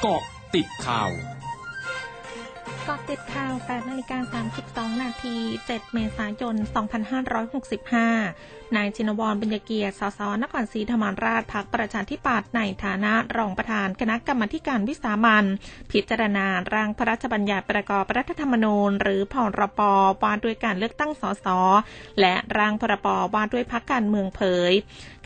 เกาะติดข่าว กาะติดข่าว8นาฬิกา32 นาที 7 เมษายน 2565 นายชินวร บุญเกียรติ สส นครศรีธรรมราช พักประชาธิปัตย์ ในฐานะรองประธานคณะกรรมการวิสามันพิจารณาร่างพระราชบัญญัติประกอบรัฐธรรมนูญ หรือพรปว่าด้วยการเลือกตั้งสส และร่างพรปว่าด้วยพักการเมืองเผย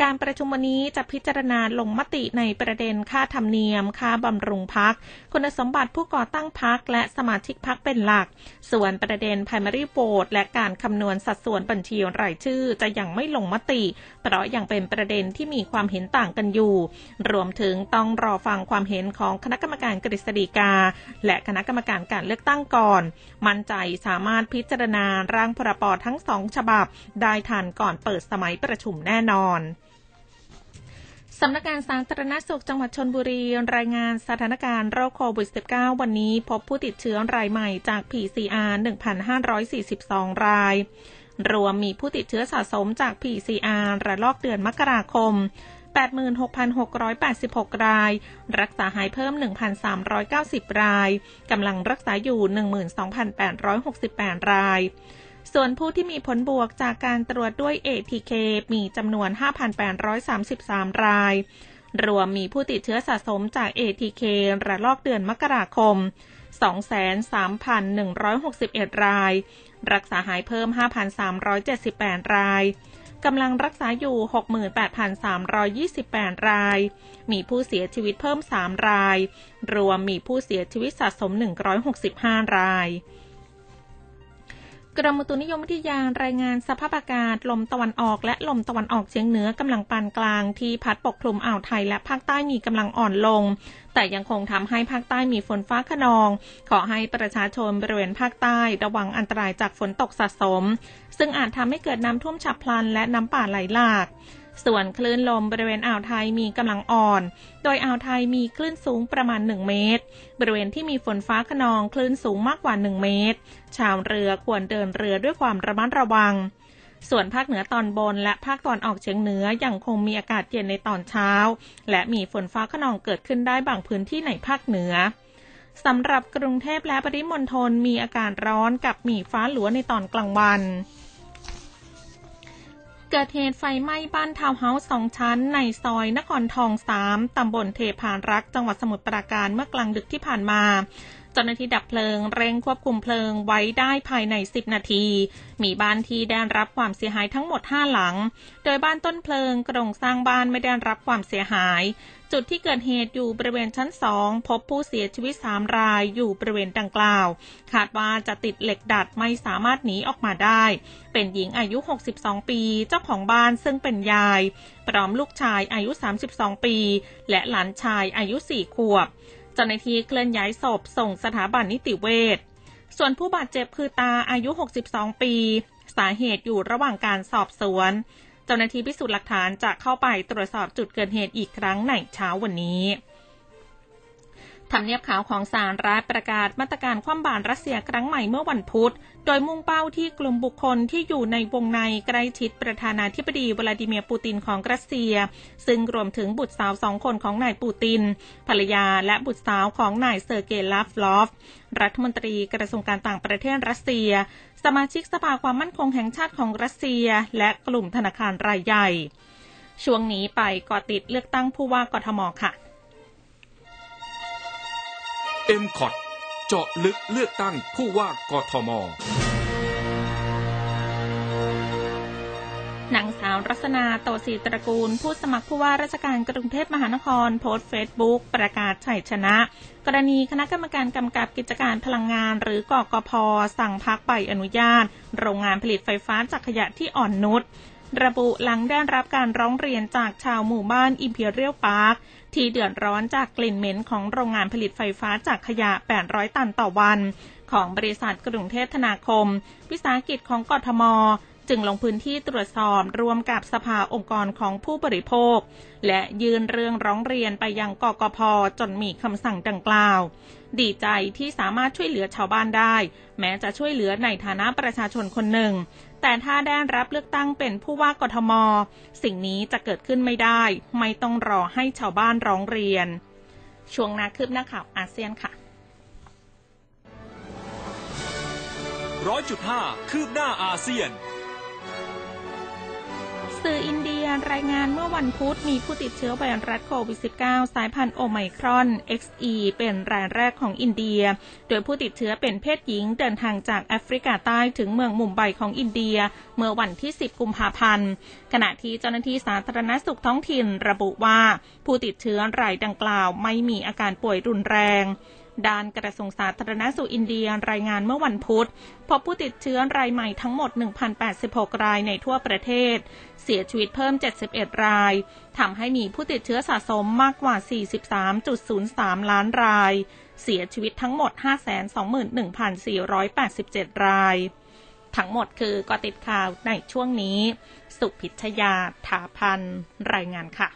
การประชุมวันนี้จะพิจารณาลงมติในประเด็นค่าธรรมเนียม ค่าบำรุงพัก คุณสมบัติผู้ก่อตั้งพักและสมาชิกพักเป็นหลัก ส่วนประเด็น primary vote และการคำนวณสัดส่วนบัญชีรายชื่อจะยังไม่ลงมติ เพราะยังเป็นประเด็นที่มีความเห็นต่างกันอยู่ รวมถึงต้องรอฟังความเห็นของคณะกรรมการกฤษฎีกา และคณะกรรมการการเลือกตั้งก่อน มั่นใจสามารถพิจารณาร่างพรบทั้งสองฉบับ ได้ทันก่อนเปิดสมัยประชุมแน่นอน สำนักงานสาธารณสุขจังหวัดชนบุรี รายงานสถานการณ์โรคโควิด -19 วันนี้พบผู้ติดเชื้อรายใหม่จาก PCR 1,542 ราย รวมมีผู้ติดเชื้อสะสมจาก PCR ระลอกเดือนมกราคม 86,686 ราย รักษาหายเพิ่ม 1,390 ราย กำลังรักษาอยู่ 12,868 ราย ส่วนผู้ที่มีผลบวกจากการตรวจด้วย ATK มีจำนวน 5,833 ราย รวมมีผู้ติดเชื้อสะสมจาก ATK ระลอกเดือนมกราคม 23,161 ราย รักษาหายเพิ่ม 5,378 รายกำลังรักษาอยู่ 68,328 ราย มีผู้เสียชีวิตเพิ่ม 3 ราย รวมมีผู้เสียชีวิตสะสม 165 ราย กรมอุตุนิยมวิทยารายงานสภาพอากาศลมตะวันออกและลมตะวันออกเฉียงเหนือกำลังปานกลางที่พัดปกคลุมอ่าวไทยและภาคใต้มีกำลังอ่อนลง แต่ยังคงทำให้ภาคใต้มีฝนฟ้าขนอง ขอให้ประชาชนบริเวณภาคใต้ระวังอันตรายจากฝนตกสะสม ซึ่งอาจทำให้เกิดน้ำท่วมฉับพลันและน้ำป่าไหลหลาก ส่วนคลื่นลมบริเวณอ่าวไทยมีกำลังอ่อน โดยอ่าวไทยมีคลื่นสูงประมาณ 1 เมตร บริเวณที่มีฝนฟ้าขนองคลื่นสูงมากกว่า 1 เมตร ชาวเรือควรเดินเรือด้วยความระมัดระวัง ส่วนภาคเหนือตอนบนและภาคตอนออกเฉียงเหนือยังคงมีอากาศเย็นในตอนเช้า และมีฝนฟ้าขนองเกิดขึ้นได้บางพื้นที่ในภาคเหนือสำหรับกรุงเทพและปริมณฑลมีอากาศร้อนกับมีฟ้าหลัวในตอนกลางวัน เกิดเหตุไฟไหม้บ้านทาวน์เฮาส์สองชั้น ในซอยนครทองสามตำบลเทพารักษ์ จังหวัดสมุทรปราการเมื่อกลางดึกที่ผ่านมา เจ้าหน้าที่ดับเพลิงเร่งควบคุมเพลิงไว้ได้ภายใน 10 นาที มีบ้านที่ได้รับความเสียหายทั้งหมด 5 หลัง โดยบ้านต้นเพลิงโครงสร้างบ้านไม้ได้รับความเสียหาย จุดที่เกิดเหตุอยู่บริเวณชั้นสองพบผู้เสียชีวิต 3 รายอยู่บริเวณดังกล่าว คาดว่าจะติดเหล็กดัดไม่สามารถหนีออกมาได้ เป็นหญิงอายุ 62 ปี เจ้าของบ้านซึ่งเป็นยาย พร้อมลูกชายอายุ 32 ปี และหลานชายอายุ 4 ขวบ เจ้าหน้าที่เคลื่อนย้ายศพส่งสถาบันนิติเวช ส่วนผู้บาดเจ็บคือตาอายุ 62 ปี สาเหตุอยู่ระหว่างการสอบสวน เจ้าหน้าที่พิสูจน์หลักฐานจะเข้าไปตรวจสอบจุดเกิดเหตุอีกครั้งในเช้าวันนี้ ทำเนียบขาวของสารรัฐประกาศมาตรการคว่ำบาตรรัสเซียครั้งใหม่เมื่อวันพุธ โดยมุ่งเป้าที่กลุ่มบุคคลที่อยู่ในวงในใกล้ชิดประธานาธิบดีวลาดิเมียร์ปูตินของรัสเซีย ซึ่งรวมถึงบุตรสาวสองคนของนายปูติน ภรรยาและบุตรสาวของนายเซอร์เกย์ลาฟลอฟ รัฐมนตรีกระทรวงการต่างประเทศรัสเซีย สมาชิกสภาความมั่นคงแห่งชาติของรัสเซีย และกลุ่มธนาคารรายใหญ่ ช่วงนี้ไปเกาะติดเลือกตั้งผู้ว่ากทมค่ะ MCOT เจาะลึกเลือกตั้งผู้ว่ากทม นางสาวรัศนาโตศรีตระกูล ผู้สมัครผู้ว่าราชการกรุงเทพมหานคร โพสต์เฟซบุ๊กประกาศชัยชนะ กรณีคณะกรรมการกำกับกิจการพลังงาน หรือกกพสั่งพักใบอนุญาต โรงงานผลิตไฟฟ้าจากขยะที่อ่อนนุช ระบุหลังได้รับการร้องเรียนจากชาวหมู่บ้านอิมพีเรียลพาร์คที่เดือดร้อนจากกลิ่นเหม็นของโรงงานผลิตไฟฟ้าจากขยะ 800 ตันต่อวัน ของบริษัทกรุงเทพธนาคม วิสาหกิจของกทม จึงลงพื้นที่ตรวจสอบรวมกับสภาองค์กรของผู้บริโภค และยื่นเรื่องร้องเรียนไปยังกกพจนมีคำสั่งดังกล่าว ดีใจที่สามารถช่วยเหลือชาวบ้านได้ แม้จะช่วยเหลือในฐานะประชาชนคนหนึ่ง แต่ถ้าได้รับเลือกตั้งเป็นผู้ว่ากทม สิ่งนี้จะเกิดขึ้นไม่ได้ ไม่ต้องรอให้ชาวบ้านร้องเรียน ช่วงนาคืบหน้าข่าวอาเซียนค่ะร้อยจุดห้าคืบหน้าอาเซียน สื่ออินเดียรายงานเมื่อวันพุธมีผู้ติดเชื้อไวรัสโควิด -19 สายพันธุ์โอไมครอน XE เป็นรายแรกของอินเดีย โดยผู้ติดเชื้อเป็นเพศหญิงเดินทางจากแอฟริกาใต้ถึงเมืองมุมไบของอินเดีย เมื่อวันที่ 10 กุมภาพันธ์ ขณะที่เจ้าหน้าที่สาธารณสุขท้องถิ่นระบุว่า ผู้ติดเชื้อรายดังกล่าวไม่มีอาการป่วยรุนแรง ด้านกระทรวงสาธารณสุขอินเดียรายงานเมื่อวันพุธพบผู้ติดเชื้อรายใหม่ทั้งหมด 1,086 รายในทั่วประเทศ เสียชีวิตเพิ่ม 71 รายทำให้มีผู้ติดเชื้อสะสมมากกว่า 43.03 ล้านราย เสียชีวิตทั้งหมด 521,487 ราย ทั้งหมดคือกอติดข่าวในช่วงนี้ สุพิชยาถาพันรายงานค่ะ